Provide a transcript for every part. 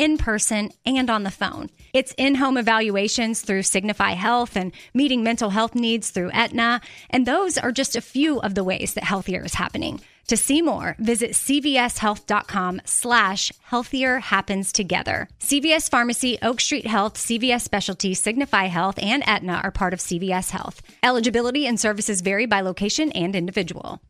in person and on the phone. It's in home evaluations through Signify Health and meeting mental health needs through Aetna. And those are just a few of the ways that healthier is happening. To see more, visit cvshealth.com slash healthier happens together. CVS Pharmacy, Oak Street Health, CVS Specialty, Signify Health, and Aetna are part of CVS Health. Eligibility and services vary by location and individual.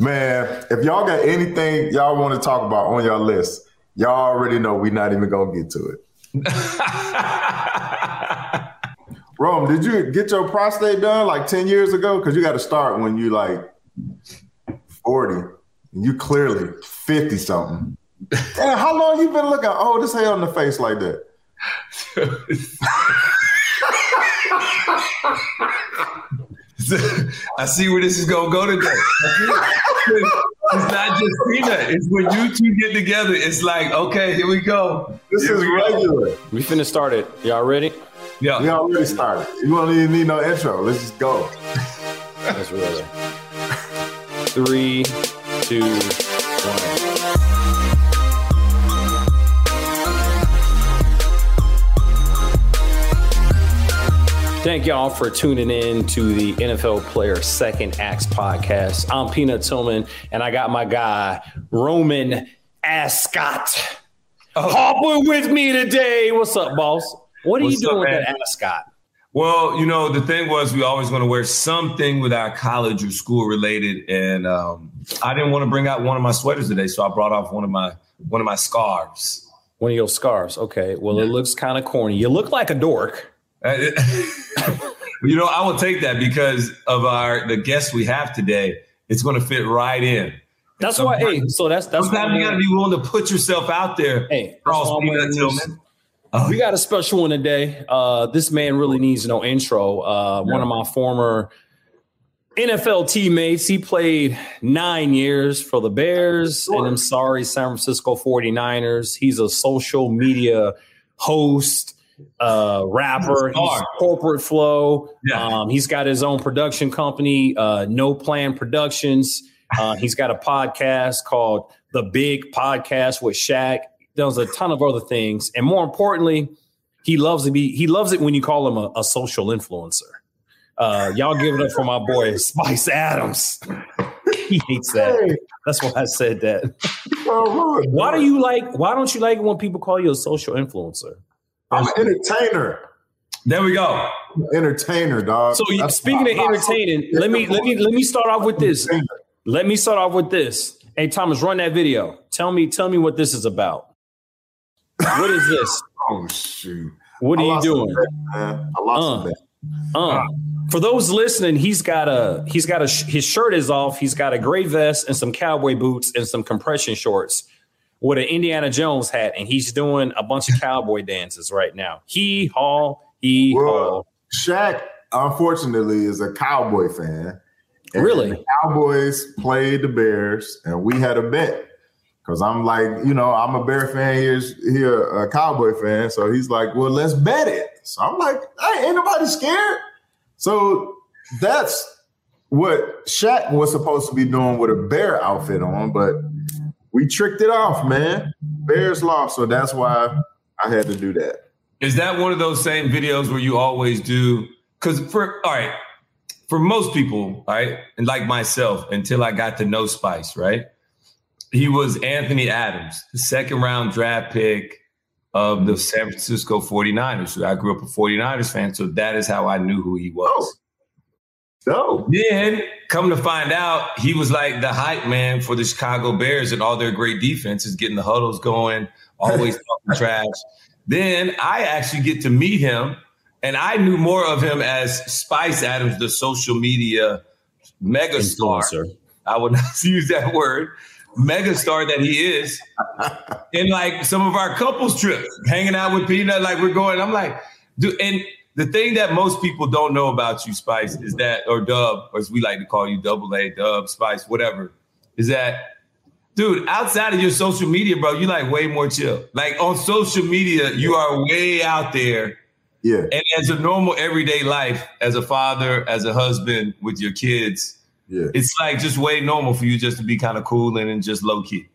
Man, if y'all got anything y'all want to talk about on your list, y'all already know we're not even gonna get to it. Rome, did you get your prostate done like 10 years ago? Because you got to start when you like 40. And you clearly 50 something. Damn, how long you been looking old as hell in the face like that? I see where this is gonna go today. It's not just peanut. It's when you two get together. It's like, okay, here we go. This Here is we go. regular. We finna start it. Y'all ready? Yeah. We already started. You don't even need no intro. Let's just go. That's really. Three, two, one. Thank y'all for tuning in to the NFL Player Second Acts podcast. I'm Peanut Tillman, and I got my guy Roman Ascot hopping with me today. What's up, boss? What are What's you doing up, with that ascot? Well, you know, the thing was we always want to wear something with our college or school related, and um, I didn't want to bring out one of my sweaters today, so I brought off one of my one of my scarves. One of your scarves. Okay. Well, it looks kind of corny. You look like a dork. You know, I will take that because of our the guests we have today. It's going to fit right in. That's why. Hey, so that's that's why Sometimes you got to be willing to put yourself out there. Hey, that's Cross why I'm Peanut wearing this. Tillman. We got a special one today. Uh, this man really needs no intro. Uh, One of my former NFL teammates. He played nine years for the Bears and I'm sorry, San Francisco 49ers. He's a social media host, uh, rapper. He's Star. corporate flow. Yeah. Um, he's got his own production company, uh, No Plan Productions. Uh, he's got a podcast called The Big Podcast with Shaq. Does a ton of other things, and more importantly, he loves to be. He loves it when you call him a, a social influencer. Uh, y'all give it up for my boy Spice Adams. he hates that. That's why I said that. Oh, Why do you like? Why don't you like it when people call you a social influencer? I'm an entertainer. There we go. Entertainer, dog. So That's speaking of entertaining, let me let me let me start off with this. Let me start off with this. Hey Thomas, run that video. Tell me tell me what this is about. What is this? Oh shoot! What are you doing? bet, man. I lost Uh. bet. Uh, for those listening, he's got a he's got a his shirt is off. He's got a gray vest and some cowboy boots and some compression shorts with an Indiana Jones hat, and he's doing a bunch of cowboy dances right now. He haw, he haw. Well, Shaq, unfortunately, is a Cowboy fan. Really? The Cowboys played the Bears, and we had a bet. Because I'm like, you know, I'm a Bear fan, here's here a Cowboy fan. So he's like, well, let's bet it. So I'm like, hey, ain't nobody scared. So that's what Shaq was supposed to be doing with a bear outfit on, but we tricked it off, man. Bears lost, so that's why I had to do that. Is that one of those same videos where you always do? Because for all right, for most people, right, and like myself, until I got to know Spice, right, he was Anthony Adams, the second round draft pick of the San Francisco 49ers. I grew up a 49ers fan, so that is how I knew who he was. Oh, No. Then come to find out, he was like the hype man for the Chicago Bears and all their great defenses, getting the huddles going, always talking trash. Then I actually get to meet him, and I knew more of him as Spice Adams, the social media megastar. Influencer. I would not use that word, megastar that he is. in like some of our couples trips, hanging out with Peanut, like we're going. I'm like, dude, and the thing that most people don't know about you, Spice, is that, or Dub, or as we like to call you, Double A, Dub, Spice, whatever, is that, dude, outside of your social media, bro, you like way more chill. Like on social media, you are way out there. Yeah. And as a normal everyday life, as a father, as a husband with your kids, Yeah. it's like just way normal for you just to be kind of cool and, and just low key.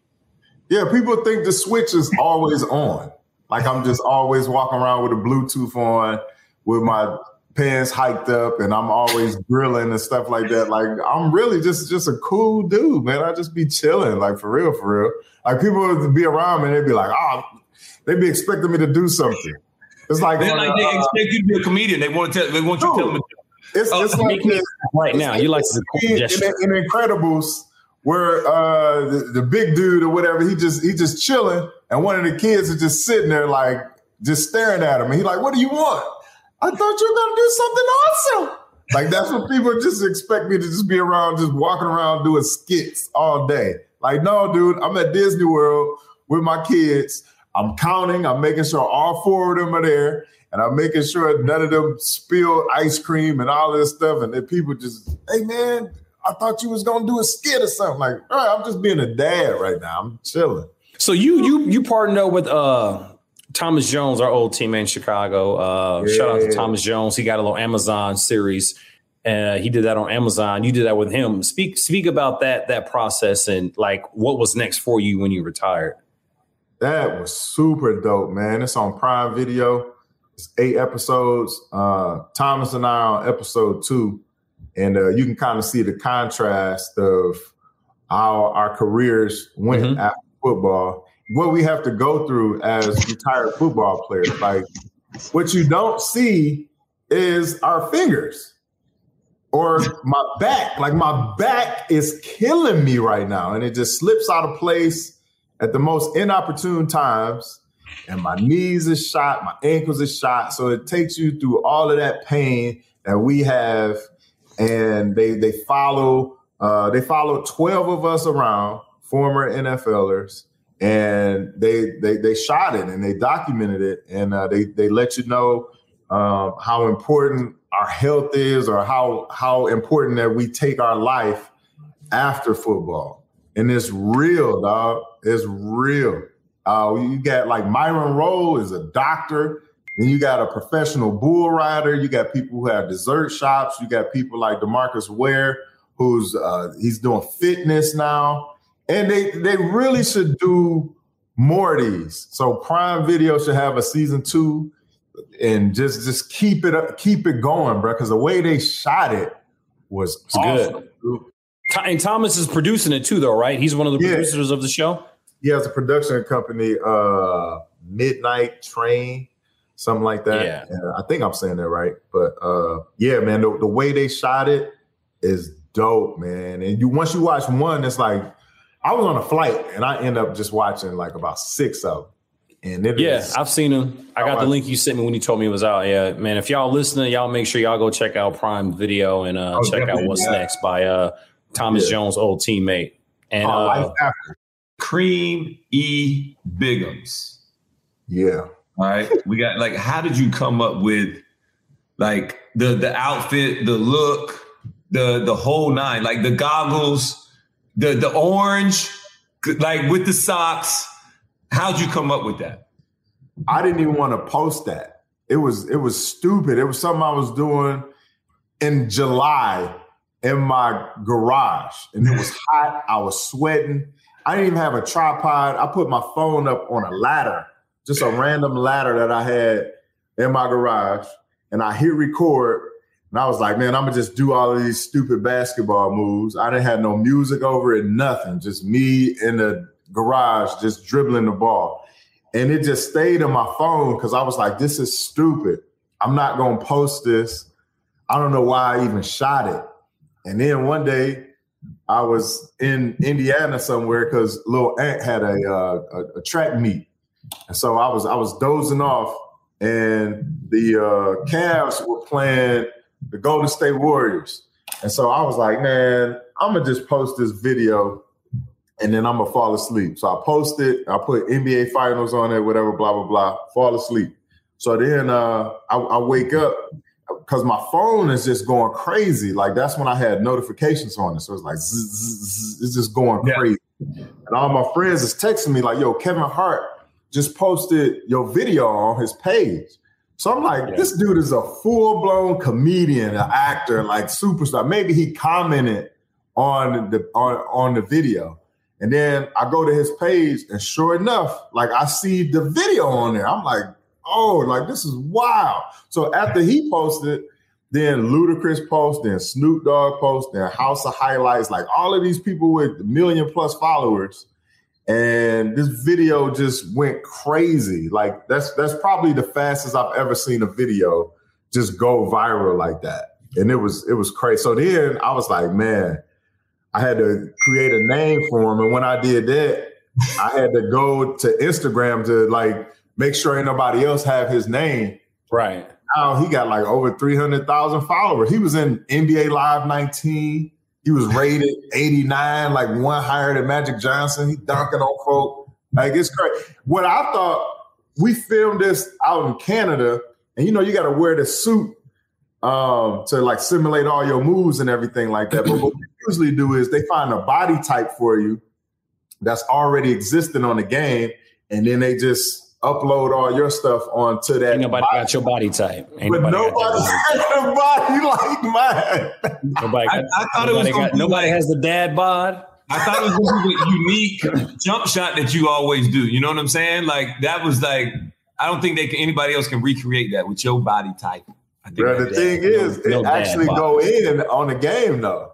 Yeah, people think the switch is always on. Like I'm just always walking around with a Bluetooth on, with my pants hiked up, and I'm always grilling and stuff like that. Like I'm really just just a cool dude, man. I just be chilling, like for real, for real. Like people would be around me, and they'd be like, "Oh," they'd be expecting me to do something. It's like, They on, like they uh, expect you to be a comedian. They want to tell. They want you to tell them. it's, Oh, it's like this. right now, you like It's the in, in, gesture. in Incredibles where uh, the, the big dude or whatever he just he just chilling, and one of the kids is just sitting there like just staring at him, and he like, "What do you want?" I thought you were gonna do something awesome. Like that's what people just expect me to just be around, just walking around doing skits all day. Like, no, dude, I'm at Disney World with my kids. I'm counting. I'm making sure all four of them are there, and I'm making sure none of them spill ice cream and all this stuff. And then people just, hey man, I thought you was gonna do a skit or something. Like, all right, I'm just being a dad right now. I'm chilling. So you you you partnered up with uh Thomas Jones, our old teammate in Chicago. Uh shout out to Thomas Jones. He got a little Amazon series. Uh, he did that on Amazon. You did that with him. Speak speak about that that process and like what was next for you when you retired. That was super dope, man. It's on Prime Video. It's eight episodes. Uh, Thomas and I are on episode two, and uh, you can kind of see the contrast of how our careers went Mhm. after football. What we have to go through as retired football players. Like what you don't see is our fingers or my back. Like my back is killing me right now, and it just slips out of place at the most inopportune times. And my knees is shot, my ankles is shot. So it takes you through all of that pain that we have, and they they follow uh, they follow twelve of us around, former NFLers, and they they they shot it and they documented it, and uh, they they let you know um, how important our health is, or how how important that we take our life after football. And it's real, dog. It's real. Uh, you got like Myron Rolle is a doctor. and you got a professional bull rider. You got people who have dessert shops. You got people like DeMarcus Ware, who's uh, he's doing fitness now, and they they really should do more of these. So Prime Video should have a season two, and just just keep it up, keep it going, bro. Because the way they shot it was It's good. awesome. dude. And Thomas is producing it too, though, right? He's one of the Yeah. producers of the show. He has a production company, uh, Midnight Train, something like that. Yeah. And I think I'm saying that right. But uh, yeah, man, the, the way they shot it is dope, man. And you once you watch one, it's like I was on a flight and I end up just watching like about six of them. And it Yeah, is- I've seen him. I got the link you sent me when you told me it was out. Yeah, man. If y'all listening, y'all make sure y'all go check out Prime Video and uh, Oh, check out What's yeah. Next by uh, Thomas Yeah. Jones' old teammate. And Oh, uh, Life After. Cream E. Biggums. yeah. All right. We got like, how did you come up with like the the outfit, the look, the the whole nine, like the goggles, the the orange, like with the socks? How'd you come up with that? I didn't even want to post that. It was it was stupid. It was something I was doing in July in my garage, and it was hot. I was sweating. I didn't even have a tripod. I put my phone up on a ladder, just a random ladder that I had in my garage, and I hit record. And I was like, man, I'm gonna just do all of these stupid basketball moves. I didn't have no music over it, nothing. Just me in the garage, just dribbling the ball. And it just stayed on my phone because I was like, this is stupid. I'm not gonna post this. I don't know why I even shot it. And then one day I was in Indiana somewhere because little Ant had a, uh, a a track meet. And so I was I was dozing off, and the uh, Cavs were playing the Golden State Warriors. And so I was like, man, I'm gonna just post this video and then I'm gonna fall asleep. So I post it, I put NBA finals on it, whatever, blah, blah, blah, fall asleep. So then uh, I, I wake up because my phone is just going crazy. Like that's when I had notifications on it. So it's like, zzz, zzz, zzz, it's just going Yeah. crazy. And all my friends is texting me like, yo, Kevin Hart just posted your video on his page. So I'm like, Yeah. this dude is a full blown comedian, an actor, like superstar. Maybe he commented on the on, on the video. And then I go to his page, and sure enough, like I see the video on there. I'm like, oh, like this is wild. So after he posted, then Ludacris post, then Snoop Dogg post, then House of Highlights, like all of these people with million plus followers. And this video just went crazy. Like that's that's probably the fastest I've ever seen a video just go viral like that. And it was it was crazy. So then I was like, man, I had to create a name for him. And when I did that, I had to go to Instagram to like make sure ain't nobody else have his name. right. Now he got like over 300,000 followers. He was in NBA Live 19. He was rated 89, like one higher than Magic Johnson. He dunking on folk. Like it's crazy. What I thought, we filmed this out in Canada, and you know, you got to wear the suit um, to like simulate all your moves and everything like that. But what they usually do is they find a body type for you that's already existing on the game, and then they just upload all your stuff onto that. Ain't nobody body got your body type. Ain't but nobody, nobody got has a body like mine. nobody, got- I thought it was got- nobody has the dad bod. I thought it was going to be the unique jump shot that you always do. You know what I'm saying? Like that was like I don't think they can, anybody else can recreate that with your body type. I think Bro, the that- thing is, no it dad actually go in on the game though.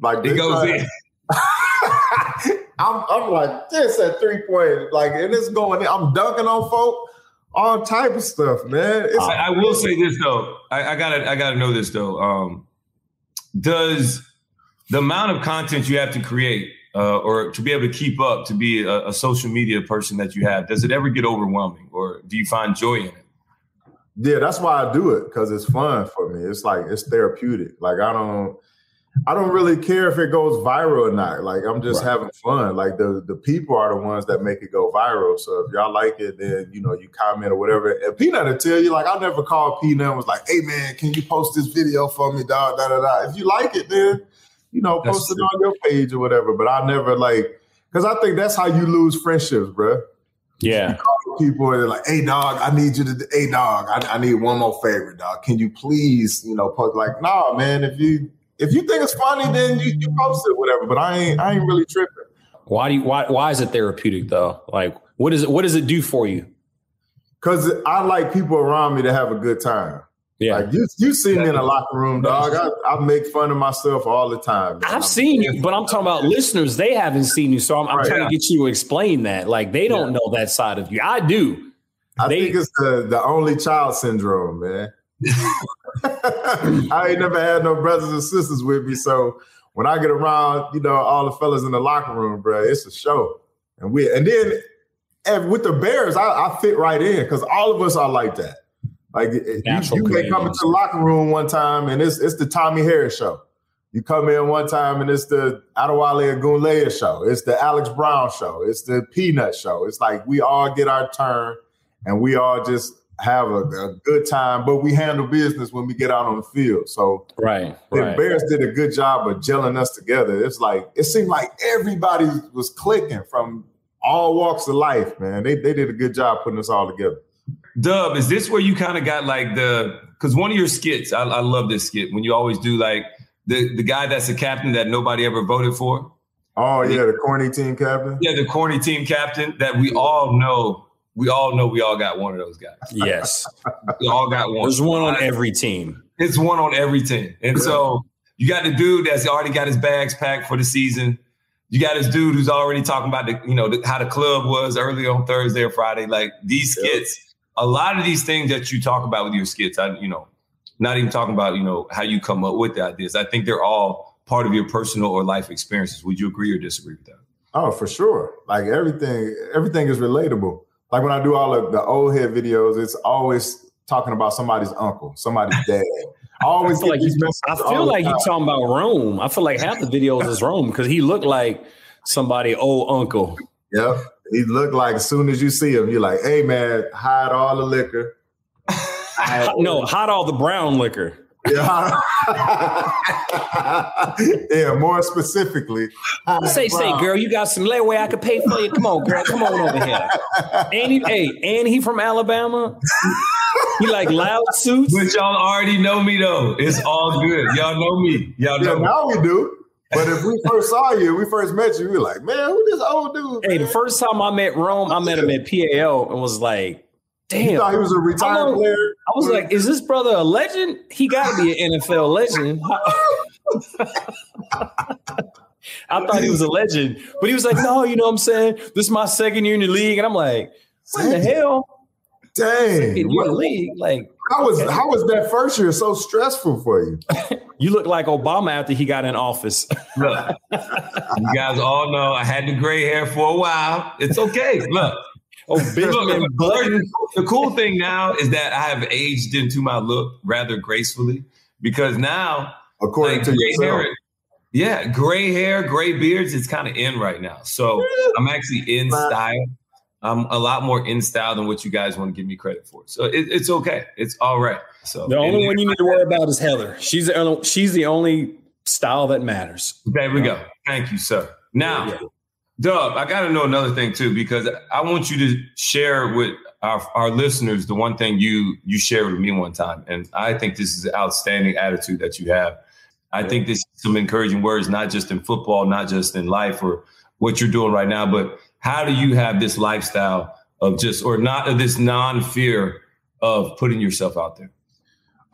Like it they goes try- in. I'm, I'm like this at three point, like, and it's going. I'm dunking on folk, all type of stuff, man. It's, I, I will say this though. I, I gotta I gotta know this though. Um, does the amount of content you have to create uh, or to be able to keep up to be a, a social media person that you have, does it ever get overwhelming or do you find joy in it? yeah, that's why I do it because it's fun for me. It's like it's therapeutic. Like I don't, I don't really care if it goes viral or not. Like I'm just Right. having fun. Like the the people are the ones that make it go viral. So if y'all like it, then you know you comment or whatever. And Peanut will tell you like I never called Peanut and was like, "Hey man, can you post this video for me, dog?" Da da da. If you like it, then you know That's post it on your page or whatever. But I never like because I think that's how you lose friendships, bro. Yeah. People are like, "Hey dog, I need you to. Hey dog, I, I need one more favor, dog. Can you please, you know, post like, nah, man. If you if you think it's funny, then you, you post it, whatever. But I ain't I ain't really tripping. Why do you, why why is it therapeutic though? Like what is it what does it do for you? Cause I like people around me to have a good time. Yeah. Like you, you see me in a locker room, dog. I, I make fun of myself all the time. man. I've seen you, but I'm talking about listeners. They haven't seen you, so I'm, I'm Right. trying to get you to explain that. Like they don't know that side of you. I do. I they- think it's the the only child syndrome, man. I ain't never had no brothers and sisters with me, so when I get around, you know, all the fellas in the locker room, bro, it's a show. And we and then and with the Bears, I, I fit right in because all of us are like that. Like you, you may come into the locker room one time and it's it's the Tommie Harris show. You come in one time and it's the Adewale Ogunleye show. It's the Alex Brown show. It's the Peanut show. It's like we all get our turn and we all just have a, a good time, but we handle business when we get out on the field. So right, the right. Bears did a good job of gelling us together. It's like it seemed like everybody was clicking from all walks of life, man. They they did a good job putting us all together. Dub, is this where you kind of got like the because one of your skits, I, I love this skit when you always do like the the guy that's the captain that nobody ever voted for. Oh yeah, the corny team captain. Yeah, the corny team captain that we all know. We all know we all got one of those guys. Yes, we all got one. There's one on every team. It's one on every team, and so you got the dude that's already got his bags packed for the season. You got this dude who's already talking about the you know the, how the club was early on Thursday or Friday. Like these skits a lot of these things that you talk about with your skits, I, you know, not even talking about, you know, how you come up with the ideas. I think they're all part of your personal or life experiences. Would you agree or disagree with that? Oh, for sure. Like everything, everything is relatable. Like when I do all of the old head videos, it's always talking about somebody's uncle, somebody's dad. I always I feel like, you, I feel like you're talking about Rome. I feel like half the videos is Rome because he looked like somebody old uncle. Yep. He looked like as soon as you see him, you're like, hey man, hide all the liquor. no, hide all the brown liquor. Yeah, uh, yeah more specifically. Say, say, girl, you got some layaway I could pay for you. Come on, girl, come on over here. And he, hey, and he from Alabama. He like loud suits. But y'all already know me though. It's all good. Y'all know me. Y'all know yeah, me. now we do. But if we first saw you, we first met you, we were like, man, who this old dude? Hey, the first time I met Rome, I met him at PAL and was like, damn. You thought he was a retired player? I was like, is this brother a legend? He got to be an NFL legend. I thought he was a legend, but he was like, no, you know what I'm saying? This is my second year in the league. And I'm like, what the hell? Dang. Second year in the league? Like, how was how was that first year so stressful for you? you look like Obama after he got in office. Look, you guys all know I had the gray hair for a while. It's okay. Look. Oh, Benjamin Button. The cool thing now is that I have aged into my look rather gracefully because now, according like, to yourself, hair, yeah, gray hair, gray beards, it's kind of in right now. So I'm actually in style. I'm a lot more in style than what you guys want to give me credit for. So it, it's okay. It's all right. So the only one you need to worry about is Heather. She's the only, she's the only style that matters. There we go. Thank you, sir. Now, yeah. Dub, I got to know another thing too because I want you to share with our, our listeners the one thing you you shared with me one time, and I think this is an outstanding attitude that you have. I think this is some encouraging words, not just in football, not just in life or what you're doing right now, but how do you have this lifestyle of just or not of this non-fear of putting yourself out there?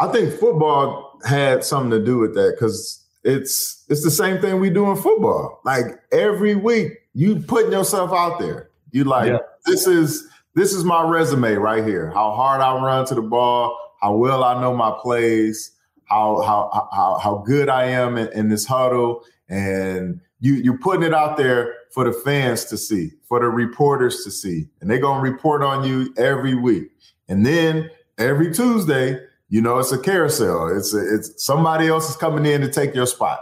I think football had something to do with that because it's it's the same thing we do in football. Like every week, you putting yourself out there. You like yeah. this is this is my resume right here. How hard I run to the ball, how well I know my plays, how how how, how good I am in, in this huddle, and you you're putting it out there for the fans to see, for the reporters to see, and they're gonna report on you every week. And then every Tuesday, you know, it's a carousel. It's a, it's somebody else is coming in to take your spot.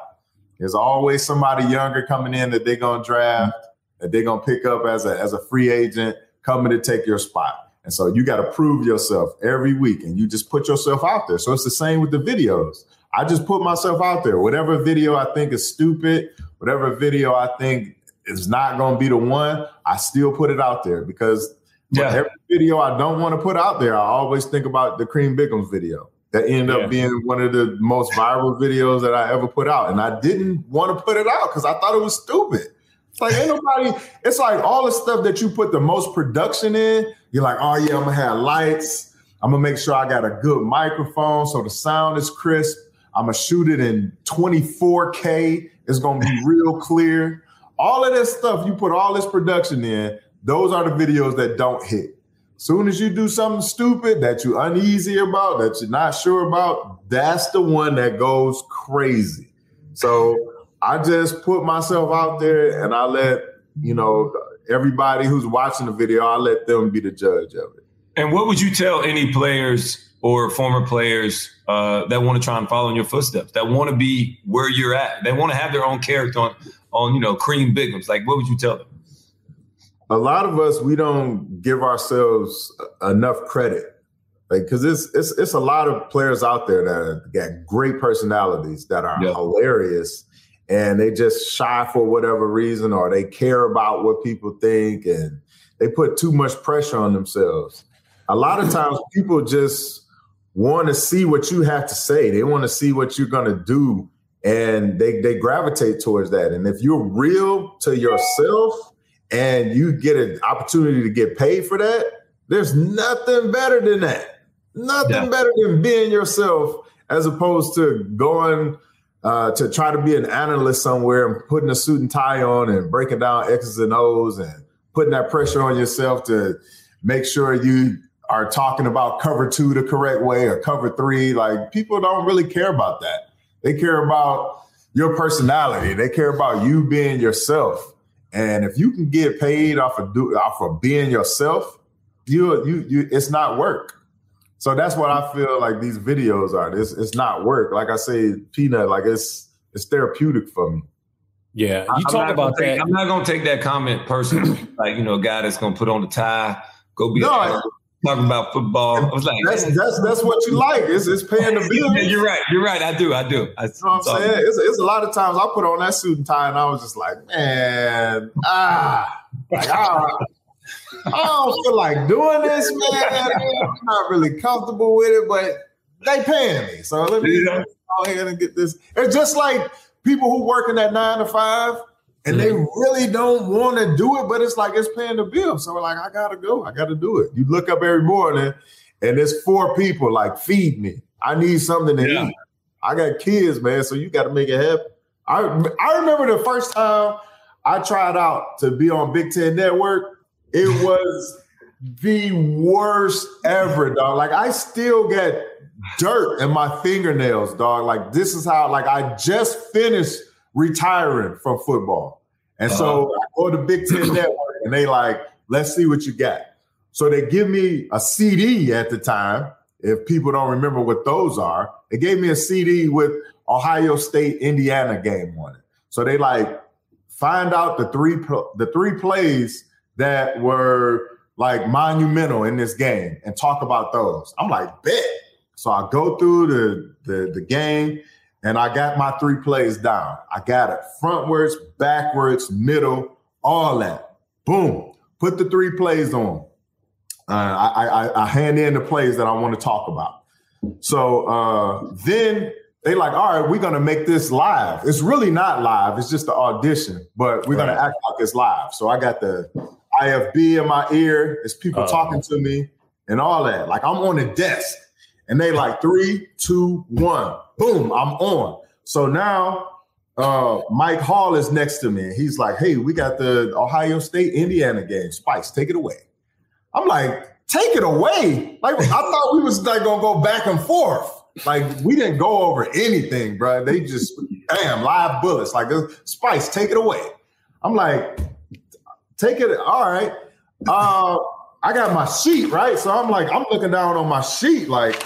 There's always somebody younger coming in that they're gonna draft, that they're gonna pick up as a as a free agent coming to take your spot. And so you got to prove yourself every week, and you just put yourself out there. So it's the same with the videos. I just put myself out there. Whatever video I think is stupid, whatever video I think is not going to be the one, I still put it out there because yeah. every video I don't want to put out there, I always think about the Cream Biggums video that ended yeah. up being one of the most viral videos that I ever put out. And I didn't want to put it out because I thought it was stupid. It's like ain't nobody, it's like all the stuff that you put the most production in, you're like, oh yeah, I'm gonna have lights. I'm gonna make sure I got a good microphone so the sound is crisp. I'm gonna shoot it in 24K. It's gonna be real clear. All of this stuff, you put all this production in, those are the videos that don't hit. Soon as you do something stupid that you're uneasy about, that you're not sure about, that's the one that goes crazy. So I just put myself out there and I let, you know, everybody who's watching the video, I'll let them be the judge of it. And what would you tell any players or former players uh, that want to try and follow in your footsteps, that want to be where you're at, they want to have their own character on, on you know, Cream Biggums? Like, what would you tell them? A lot of us, we don't give ourselves enough credit. Like, cause it's, it's, it's a lot of players out there that got great personalities that are yeah. hilarious and they just shy for whatever reason, or they care about what people think and they put too much pressure on themselves. A lot of times people just want to see what you have to say. They want to see what you're going to do and they they gravitate towards that. And if you're real to yourself and you get an opportunity to get paid for that, there's nothing better than that. Nothing yeah. better than being yourself as opposed to going uh, to try to be an analyst somewhere and putting a suit and tie on and breaking down X's and O's and putting that pressure on yourself to make sure you are talking about cover two the correct way or cover three. Like people don't really care about that. They care about your personality. They care about you being yourself. And if you can get paid off of do, off of being yourself, you you you it's not work. So that's what I feel like these videos are. It's it's not work. Like I say, peanut, like it's it's therapeutic for me. Yeah, you I, talk about take, that. I'm not gonna take that comment personally. like you know, a guy that's gonna put on the tie, go be no, talking about football. I was like, that's that's that's what you like. It's, it's paying the bills. yeah, you're right. You're right. I do. I do. I, you know what I'm saying? It's, it's, a lot of times I put on that suit and tie, and I was just like, man, ah, like ah. I don't feel like doing this, man. I'm not really comfortable with it, but they paying me. So let me yeah. go ahead and get this. It's just like people who work in that nine to five and they mm-hmm. really don't want to do it, but it's like it's paying the bill. So we're like, I gotta go, I gotta do it. You look up every morning, and there's four people like, feed me. I need something to yeah. eat. I got kids, man, so you got to make it happen. I I remember the first time I tried out to be on Big Ten Network. It was the worst ever, dog. Like I still get dirt in my fingernails, dog. Like this is how like I just finished retiring from football. And so uh-huh. I go to Big Ten Network and they like, let's see what you got. So they give me a CD at the time. If people don't remember what those are, they gave me a CD with Ohio State Indiana game on it. So they like find out the three the three plays that were like monumental in this game and talk about those. I'm like, bet. So I go through the the, the game and I got my three plays down. I got it frontwards, backwards, middle, all that. Boom. Put the three plays on. Uh, I, I, I, hand in the plays that I want to talk about. So uh, then they like, all right, we're gonna make this live. It's really not live. It's just the audition, but we're right. gonna act like it's live. So I got the IFB in my ear. It's people uh, talking to me and all that. Like I'm on the desk, and they like three, two, one boom, I'm on. So now uh, Mike Hall is next to me. He's like, hey, we got the Ohio State Indiana game. Spice, take it away. I'm like, take it away. Like I thought we was like gonna go back and forth. Like we didn't go over anything, bro. They just bam, live bullets. Like Spice, take it away. I'm like, take it. All right. Uh, I got my sheet right, so I'm like, I'm looking down on my sheet, like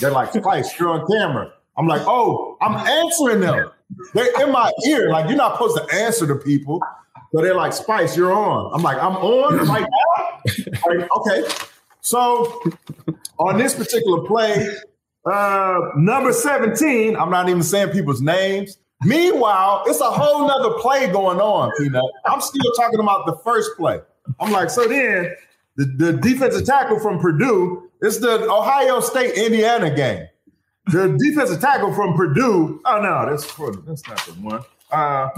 they're like, Spice, you're on camera. I'm like, oh, I'm answering them. They're in my ear. Like, you're not supposed to answer to people. So they're like, Spice, you're on. I'm like, I'm on right now. like, okay. So on this particular play, uh, number 17, I'm not even saying people's names. Meanwhile, it's a whole nother play going on, Peanut. I'm still talking about the first play. I'm like, so then the, the defensive tackle from Purdue, it's the Ohio State Indiana game the defensive tackle from Purdue. Oh no, that's that's not the one. Uh,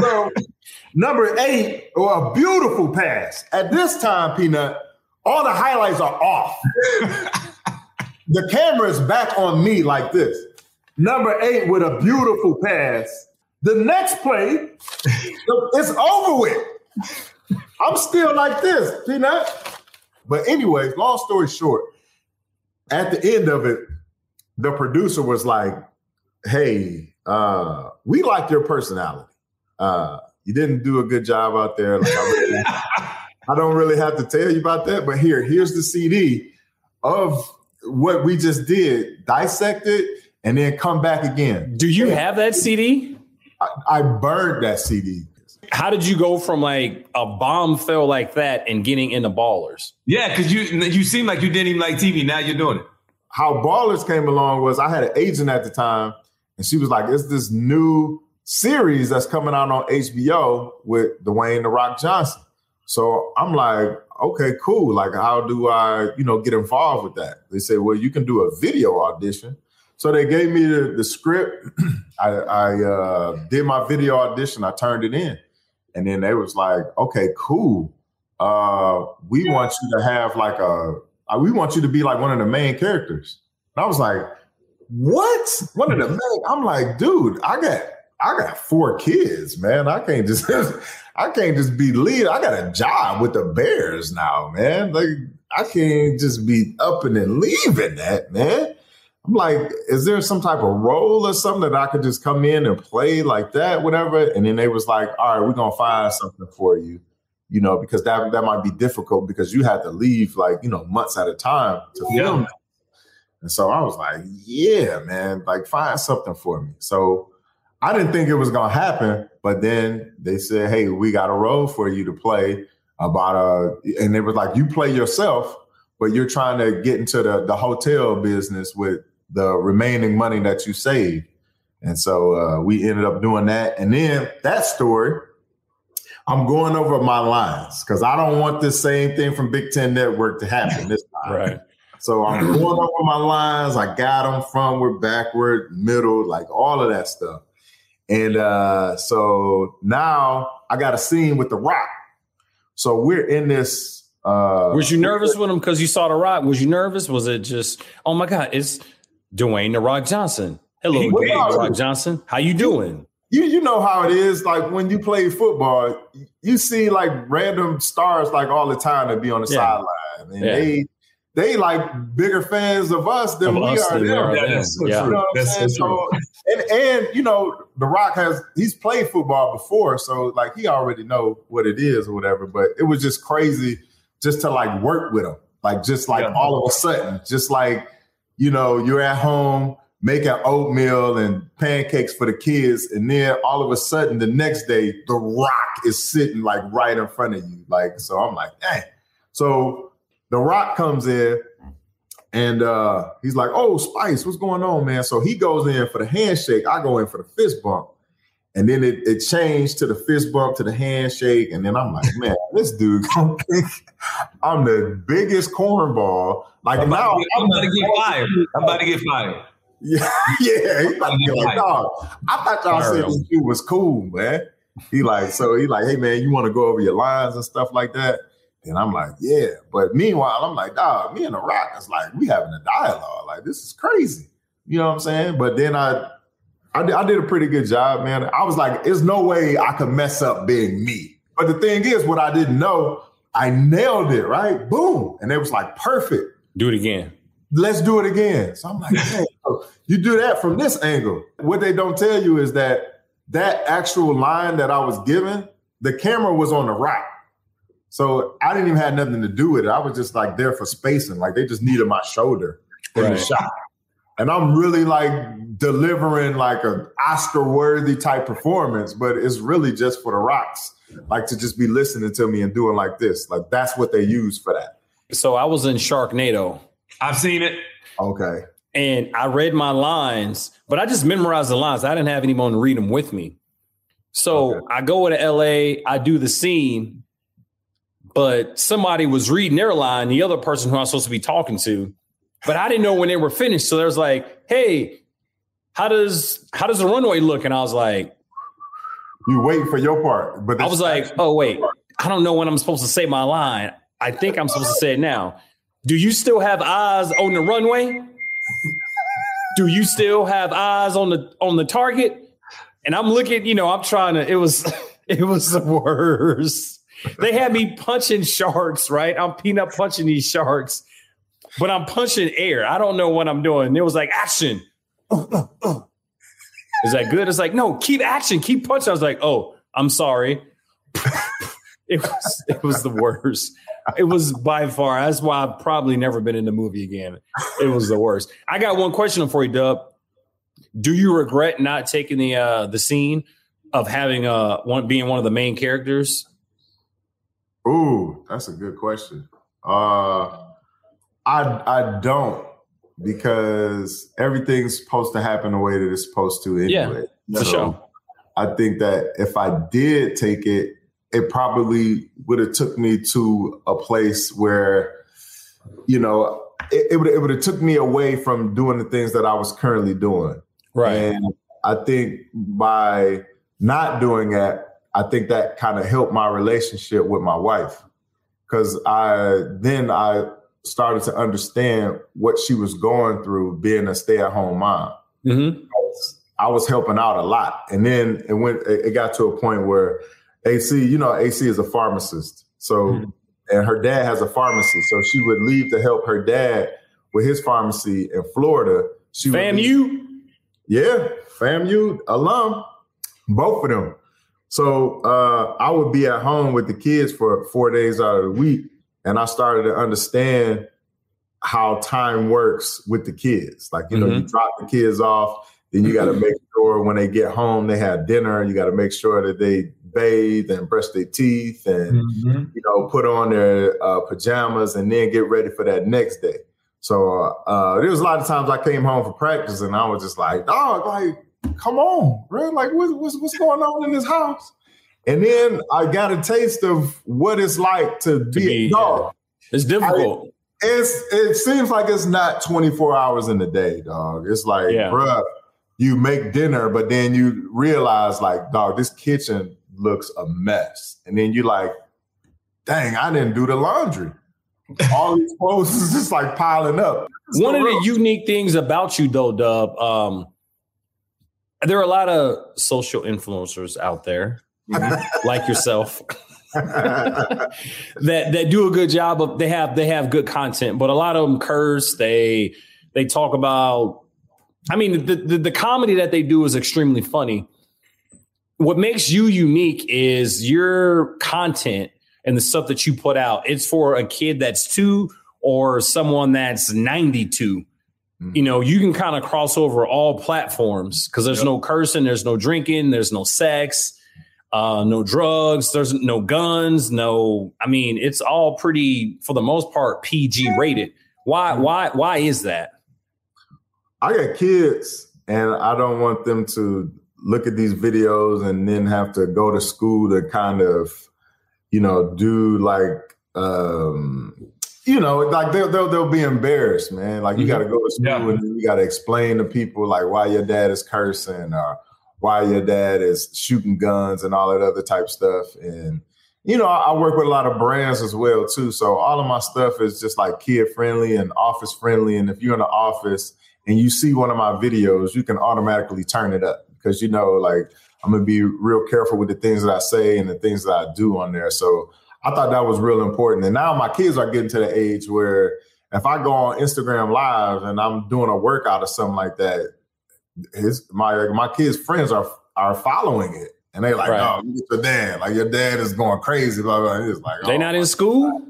so number eight, or a beautiful pass. At this time, Peanut, all the highlights are off. the camera is back on me like this. Number eight with a beautiful pass. The next play, it's over with. I'm still like this, Peanut. But anyways, long story short, at the end of it, the producer was like, "Hey, uh, we like your personality. Uh, you didn't do a good job out there. Like, I, really, I don't really have to tell you about that, but here, here's the CD of what we just did, dissect it, and then come back again. Do you have that CD? I, I burned that CD. How did you go from like a bomb fell like that and getting into ballers? Yeah, because you you seem like you didn't even like TV. Now you're doing it. How ballers came along was I had an agent at the time, and she was like, "It's this new series that's coming out on HBO with Dwayne the Rock Johnson." So I'm like, "Okay, cool. Like, how do I, you know, get involved with that?" They said, "Well, you can do a video audition." So they gave me the, the script. I, I uh, did my video audition. I turned it in. And then they was like, okay, cool. Uh, we want you to have like a, we want you to be like one of the main characters. And I was like, what? One of the main? I'm like, dude, I got, I got four kids, man. I can't just, I can't just be lead. I got a job with the Bears now, man. Like, I can't just be up and then leaving that, man. I'm like, is there some type of role or something that I could just come in and play like that, whatever? And then they was like, all right, we're gonna find something for you, you know, because that that might be difficult because you had to leave like, you know, months at a time to film. Yeah. And so I was like, yeah, man, like find something for me. So I didn't think it was gonna happen, but then they said, hey, we got a role for you to play about a, and they was like, you play yourself, but you're trying to get into the the hotel business with the remaining money that you saved. And so uh, we ended up doing that. And then that story, I'm going over my lines because I don't want this same thing from Big Ten Network to happen this time. right. So I'm going over my lines. I got them frontward, backward, middle, like all of that stuff. And uh, so now I got a scene with The Rock. So we're in this. Uh, was you nervous with him because you saw The Rock? Was you nervous? Was it just, oh my God, it's Dwayne the Rock Johnson. Hello, Dwayne the Rock Johnson. How you doing? You you know how it is. Like when you play football, you see like random stars like all the time that be on the yeah. sideline, and yeah. they they like bigger fans of us than of we us are. Them. Yeah, that's so yeah. true. that's so so, and and you know, The Rock has he's played football before, so like he already know what it is or whatever. But it was just crazy just to like work with him, like just like yeah. all of a sudden, just like you know, you're at home making oatmeal and pancakes for the kids, and then all of a sudden the next day, The Rock is sitting like right in front of you. Like, so I'm like, dang. So The Rock comes in and uh, he's like, "Oh, Spice, what's going on, man?" So he goes in for the handshake. I go in for the fist bump, and then it, it changed to the fist bump to the handshake, and then I'm like, "Man, this dude, I'm the biggest cornball." Like I'm now, get, I'm, about to get fired. I'm about to get fired. Yeah, yeah, he about to get like, dog. I thought y'all said this dude was cool, man. He like, so he like, hey man, you want to go over your lines and stuff like that? And I'm like, yeah. But meanwhile, I'm like, dog, me and the Rock is like, we having a dialogue. Like, this is crazy. You know what I'm saying? But then I, I did, I did a pretty good job, man. I was like, there's no way I could mess up being me. But the thing is, what I didn't know, I nailed it, right? Boom. And it was like perfect. Do it again. Let's do it again. So I'm like, hey, Oh, you do that from this angle. What they don't tell you is that that actual line that I was given, the camera was on the right. So I didn't even have nothing to do with it. I was just like there for spacing. Like they just needed my shoulder in right. the shot. And I'm really like delivering like an Oscar worthy type performance, but it's really just for the rocks. Like to just be listening to me and doing like this. Like that's what they use for that. So I was in Sharknado. I've seen it. Okay. And I read my lines, but I just memorized the lines. I didn't have anyone to read them with me. So okay. I go to LA, I do the scene, but somebody was reading their line, the other person who I was supposed to be talking to, but I didn't know when they were finished. So there's like, hey, how does how does the runway look? And I was like, You waiting for your part. But I was like, oh wait, I don't know when I'm supposed to say my line. I think I'm supposed to say it now. Do you still have eyes on the runway? Do you still have eyes on the on the target? And I'm looking, you know, I'm trying to, it was it was the worst. They had me punching sharks, right? I'm peanut punching these sharks, but I'm punching air. I don't know what I'm doing. It was like action. Is that good? It's like, no, keep action, keep punching. I was like, oh, I'm sorry. it was it was the worst. It was by far. That's why I've probably never been in the movie again. It was the worst. I got one question for you, Dub. Do you regret not taking the uh the scene of having uh one being one of the main characters? Ooh, that's a good question. Uh I I don't because everything's supposed to happen the way that it's supposed to anyway. Yeah, for sure. I think that if I did take it, it probably would have took me to a place where, you know, it, would it would have took me away from doing the things that I was currently doing. Right. And I think by not doing that, I think that kind of helped my relationship with my wife. Cause I then I started to understand what she was going through being a stay-at-home mom. Mm-hmm. I was helping out a lot. And then it went it got to a point where AC, you know, AC is a pharmacist. So mm-hmm. and her dad has a pharmacy. So she would leave to help her dad with his pharmacy in Florida. She FAMU? Yeah, FAMU alum, both of them. So uh, I would be at home with the kids for four days out of the week, and I started to understand how time works with the kids. Like you know, mm-hmm. you drop the kids off, then you got to make sure when they get home they have dinner. You got to make sure that they bathe and brush their teeth and mm-hmm. you know put on their uh, pajamas and then get ready for that next day. So uh, there was a lot of times I came home for practice and I was just like, dog, like, come on, bro. Like, what's, what's, what's going on in this house? And then I got a taste of what it's like to, to be, be, dog. It's difficult. I, it's it seems like it's not 24 hours in the day, dog. It's like, yeah. bro, you make dinner, but then you realize, like, dog, this kitchen looks a mess. And then you're like, dang, I didn't do the laundry all these clothes is just like piling up. It's One of the unique things about you, though, Dub, um, there are a lot of social influencers out there, like yourself, that that do a good job of. They have they have good content, but a lot of them curse. They they talk about. I mean, the, the, the comedy that they do is extremely funny. What makes you unique is your content and the stuff that you put out, it's for a kid that's two or someone that's 92. Mm-hmm. You know, you can kind of cross over all platforms because there's yep. no cursing, there's no drinking, there's no sex, uh, no drugs, there's no guns, no, I mean, it's all pretty, for the most part, PG rated. Why, mm-hmm. why, why is that? I got kids and I don't want them to look at these videos and then have to go to school to kind of you know, do like um you know, like they'll they'll, they'll be embarrassed, man. Like you mm-hmm. got to go to school yeah. and you got to explain to people like why your dad is cursing or why your dad is shooting guns and all that other type stuff. And you know, I work with a lot of brands as well too. So all of my stuff is just like kid friendly and office friendly. And if you're in the office and you see one of my videos, you can automatically turn it up because you know, like I'm gonna be real careful with the things that I say and the things that I do on there. So I thought that was real important. And now my kids are getting to the age where if I go on Instagram Live and I'm doing a workout or something like that, his my my kids' friends are are following it. And they like, right. oh, look at your dad. Like your dad is going crazy. Blah, blah. It's like, they oh, not in school?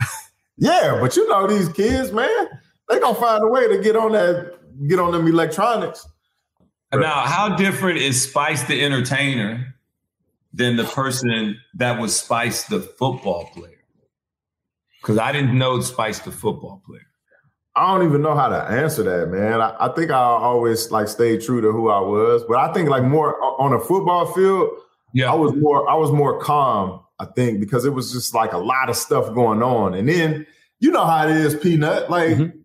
yeah, but you know these kids, man, they gonna find a way to get on that, get on them electronics. Now, how different is Spice the entertainer than the person that was Spice the football player? Because I didn't know Spice the football player. I don't even know how to answer that, man. I, I, think I always like stayed true to who I was, but I think like more on a football field, yeah, I was more I was more calm. I think because it was just like a lot of stuff going on, and then you know how it is, Peanut. Like mm-hmm.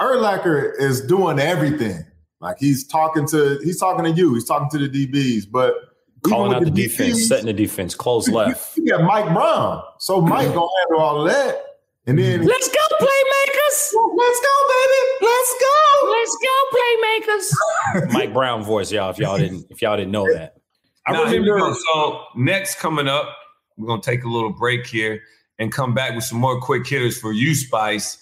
Urlacher is doing everything. Like he's talking to he's talking to you, he's talking to the DBs, but calling out the, the defense, DBs, setting the defense, close left. You got Mike Brown, so Mike gonna handle all of that, and then let's go playmakers, let's go baby, let's go, let's go playmakers. Mike Brown voice, y'all. If y'all didn't, if y'all didn't know that, I now, remember. So uh, next coming up, we're gonna take a little break here and come back with some more quick hitters for you, Spice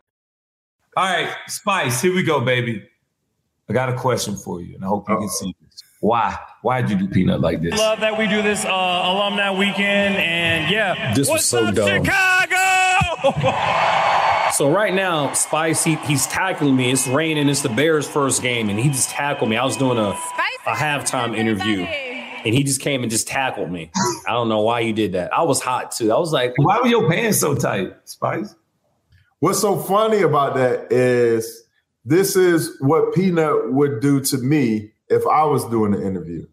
All right, Spice, here we go, baby. I got a question for you, and I hope you can see this. Why? Why did you do peanut like this? Love that we do this uh, alumni weekend, and yeah, This was What's so up, dumb. Chicago? So right now, Spice, he, he's tackling me. It's raining. It's the Bears' first game, and he just tackled me. I was doing a, a halftime interview, and he just came and just tackled me. I don't know why you did that. I was hot too. I was like, Why were your pants so tight, Spice? What's so funny about that is this is what Peanut would do to me if I was doing the interview.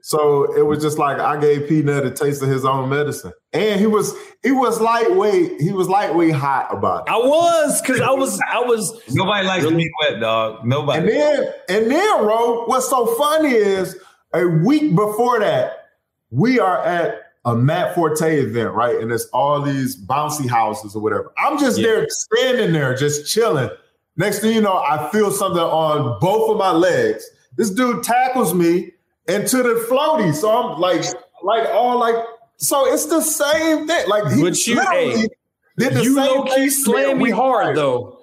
So it was just like I gave Peanut a taste of his own medicine, and he was he was lightweight. He was lightweight hot about it. I was because I was I was. Nobody likes to be wet, dog. Nobody. And then and then, Ro, what's so funny is a week before that, we are at a Matt Forte event, right? And it's all these bouncy houses or whatever. I'm just Yeah. there standing there, just chilling. Next thing you know, I feel something on both of my legs. This dude tackles me into the floaty. So I'm like, like all like, so it's the same thing. Like he But you- literally hey, did the You same low key to slammed me hard prior. though.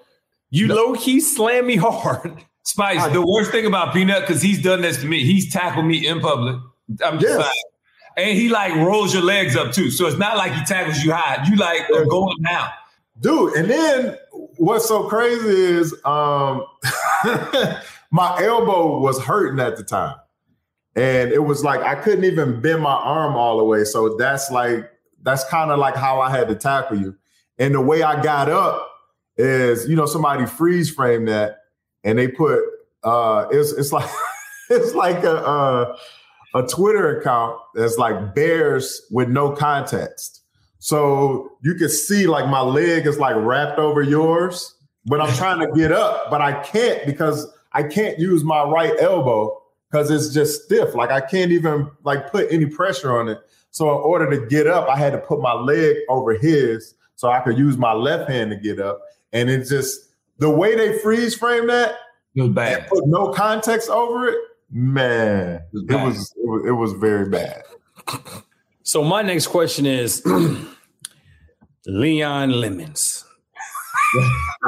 You low key slam me hard. Spice, the worst thing about Peanut, because he's done this to me, he's tackled me in public. I'm just Yes. saying. And he like rolls your legs up too. So it's not like he tackles you high. You like are going down. dude. And then what's so crazy is um my elbow was hurting at the time, and it was like I couldn't even bend my arm all the way. So that's like that's kind of like how I had to tackle you. And the way I got up is, you know, somebody freeze frame that, and they put uh, it's it's like it's like a. Uh, a Twitter account that's like bears with no context. So you can see like my leg is like wrapped over yours, but I'm trying to get up, but I can't because I can't use my right elbow because it's just stiff. Like I can't even like put any pressure on it. So in order to get up, I had to put my leg over his so I could use my left hand to get up. And it's just the way they freeze frame that It was and put no context over it, man, it was it was, it was very bad. So my next question is Leon Lemons.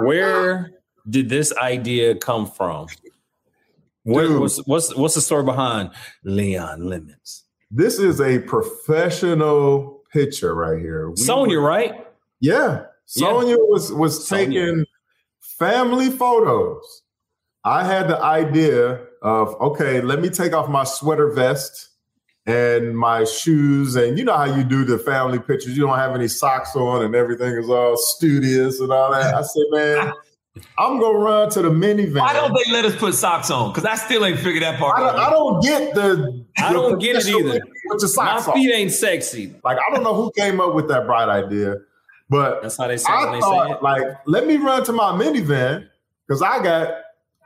Where did this idea come from? What, what's what's what's the story behind Leon Lemons? This is a professional picture right here. We Sonia, were- right? Yeah. Sonia was was Sonia. taking family photos. I had the idea of okay, let me take off my sweater vest and my shoes, and you know how you do the family pictures. You don't have any socks on, and everything is all studious and all that. I said, man, I'm gonna run to the minivan. Why don't they let us put socks on? Because I still ain't figured that part I don't, out. I don't get the. I don't get it either. The My socks on. feet ain't sexy. Like I don't know who came up with that bright idea, but That's how they say I they say thought it. like let me run to my minivan because I got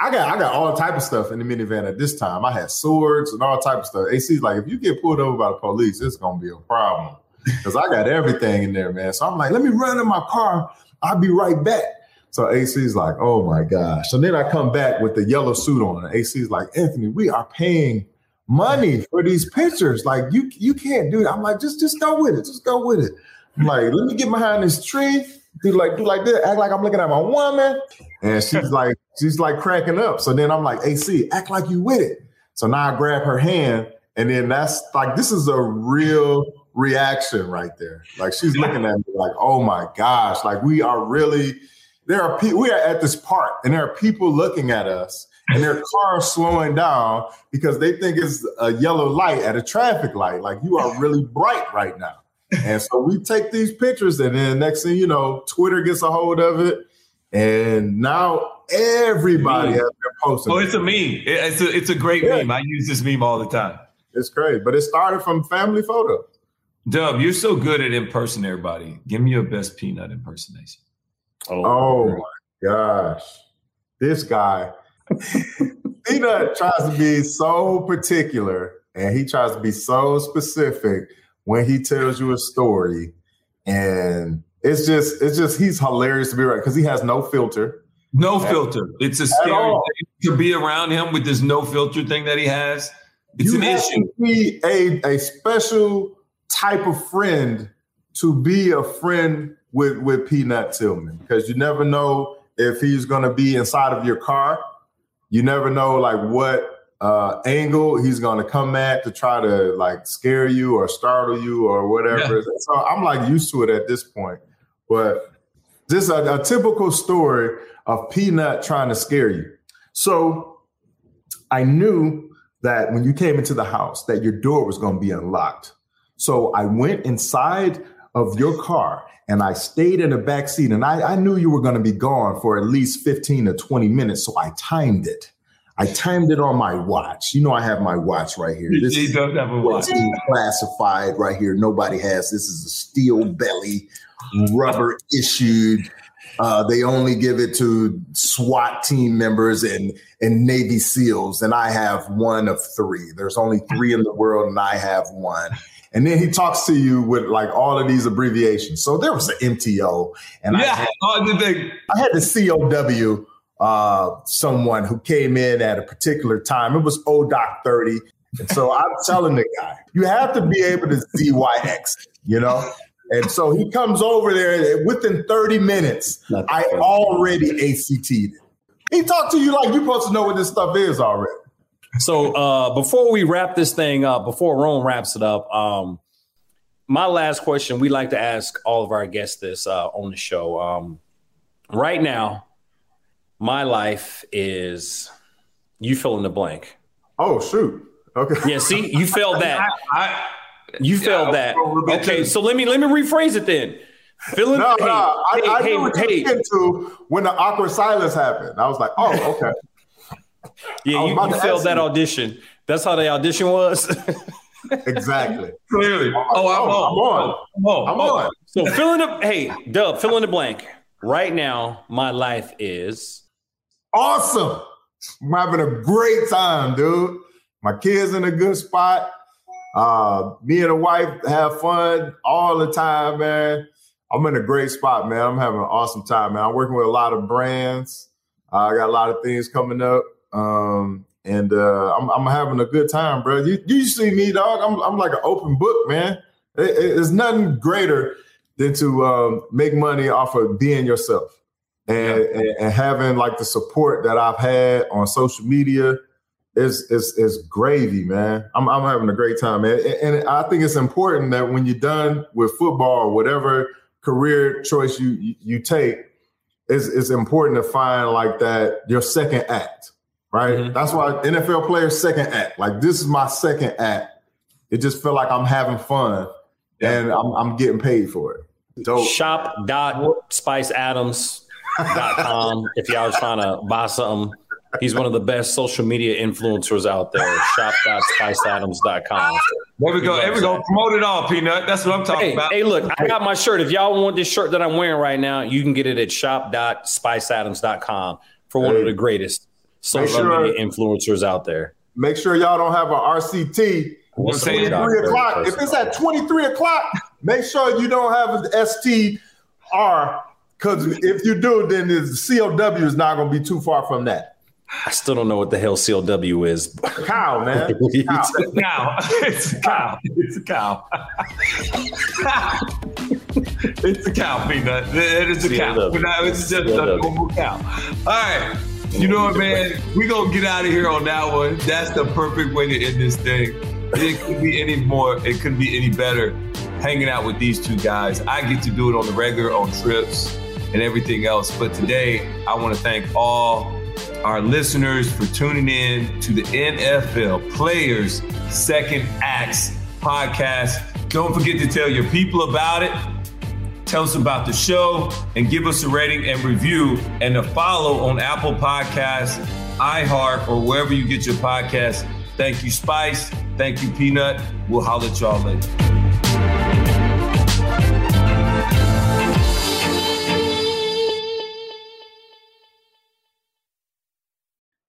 I got I got all type of stuff in the minivan at this time. I had swords and all type of stuff. AC's like if you get pulled over by the police, it's gonna be a problem because I got everything in there, man. So I'm like, let me run in my car. I'll be right back. So AC's like, oh my gosh. So then I come back with the yellow suit on, and AC's like, Anthony, we are paying money for these pictures. Like you you can't do that. I'm like, just just go with it. Just go with it. I'm like, let me get behind this tree, do like do like this, act like I'm looking at my woman. And she's like, she's like cracking up. So then I'm like, AC, act like you with it. So now I grab her hand, and then that's like this is a real reaction right there. Like she's looking at me like, oh my gosh, like we are really there are people we are at this park and there are people looking at us and their car slowing down because they think it's a yellow light at a traffic light. Like you are really bright right now. And so we take these pictures, and then next thing you know, Twitter gets a hold of it, and now everybody has been posting. Oh, it's a meme. It's a it's a great Yeah. meme. I use this meme all the time. It's great, but it started from family photo. Dub, you're so good at impersonating everybody. Give me your best peanut impersonation. Oh, oh my gosh, this guy, Peanut tries to be so particular, and he tries to be so specific when he tells you a story, and it's just it's just he's hilarious to be right because he has no filter. No filter. It's a scary thing to be around him with this no filter thing that he has. It's you an issue. be a, a special type of friend to be a friend with with Peanut Tillman because you never know if he's going to be inside of your car. You never know like what uh, angle he's going to come at to try to like scare you or startle you or whatever. So I'm like used to it at this point, but this is a, a typical story of Peanut trying to scare you. So I knew that when you came into the house that your door was going to be unlocked. So I went inside of your car and I stayed in the back seat and I, I knew you were going to be gone for at least 15 to 20 minutes. So I timed it. I timed it on my watch. You know, I have my watch right here. This is does have a watch. 14 classified right here. Nobody has this is a steel belly, rubber issued. Uh, they only give it to SWAT team members and and Navy SEALs, and I have one of three. There's only three in the world, and I have one. And then he talks to you with like all of these abbreviations. So there was an MTO, and I had, oh. I had the COW, uh, someone who came in at a particular time. It was ODOC 30. And so I'm telling the guy, you have to be able to ZYX, you know? And so he comes over there and within 30 minutes. Not I funny. already ACT'd it. He talked to you like you're supposed to know what this stuff is already. So uh, before we wrap this thing up, before Rome wraps it up, um, my last question we like to ask all of our guests this uh, on the show. Um, right now, my life is you fill in the blank. Oh, shoot. Okay. Yeah, see, you failed that. I, You Yeah, failed that. go a little bit Okay, too. so let me let me rephrase it then. Fill in. No, hey, no, I, hey, I hey, knew what hey. were into when the awkward silence happened. I was like, oh, okay. Yeah, you, you failed that you. audition. That's how the audition was. Exactly. clearly. Oh, I'm Oh, on. I'm on. I'm on. I'm on. so fill in the hey, Dub, fill in the blank. Right now, my life is awesome. I'm having a great time, dude. My kids in a good spot. Uh, me and the wife have fun all the time, man. I'm in a great spot, man. I'm having an awesome time, man. I'm working with a lot of brands. Uh, I got a lot of things coming up. Um, and uh, I'm, I'm having a good time, bro. You, you see me, dog. I'm, I'm like an open book, man. It, it- it's nothing greater than to um, make money off of being yourself and, and, and having like the support that I've had on social media it's it's it's gravy, man. I'm I'm having a great time, man. And, and I think it's important that when you're done with football or whatever career choice you you take, it's it's important to find like that your second act, right? Mm-hmm. That's why NFL players second act. Like this is my second act. It just felt like I'm having fun, yeah. and I'm I'm getting paid for it. Dope. Shop dot spiceadams.com if y'all are trying to buy something He's one of the best social media influencers out there. Shop.spiceadams.com. There we go. There we go. Promote it all, Peanut. That's what I'm talking hey, about. Hey, look, I got my shirt. If y'all want this shirt that I'm wearing right now, you can get it at shop.spiceadams.com for one hey, of the greatest social sure, media influencers out there. Make sure y'all don't have an RCT. We'll 23 o'clock. If it's at 23 o'clock, make sure you don't have an STR because if you do, then the COW is not going to be too far from that. I still don't know what the hell CLW is. Cow, man. cow. cow. It's a cow. It's a cow. it's a cow, peanut. It is a cow. It's just a normal cow. All right. You know what, man? We're going to get out of here on that one. That's the perfect way to end this thing. It could be any more, it couldn't be any better hanging out with these two guys. I get to do it on the regular, on trips and everything else. But today, I want to thank all our listeners for tuning in to the NFL Players Second Acts podcast. Don't forget to tell your people about it. Tell us about the show and give us a rating and review and a follow on Apple Podcasts, iHeart, or wherever you get your podcasts. Thank you, Spice. Thank you, Peanut. We'll holler at y'all later.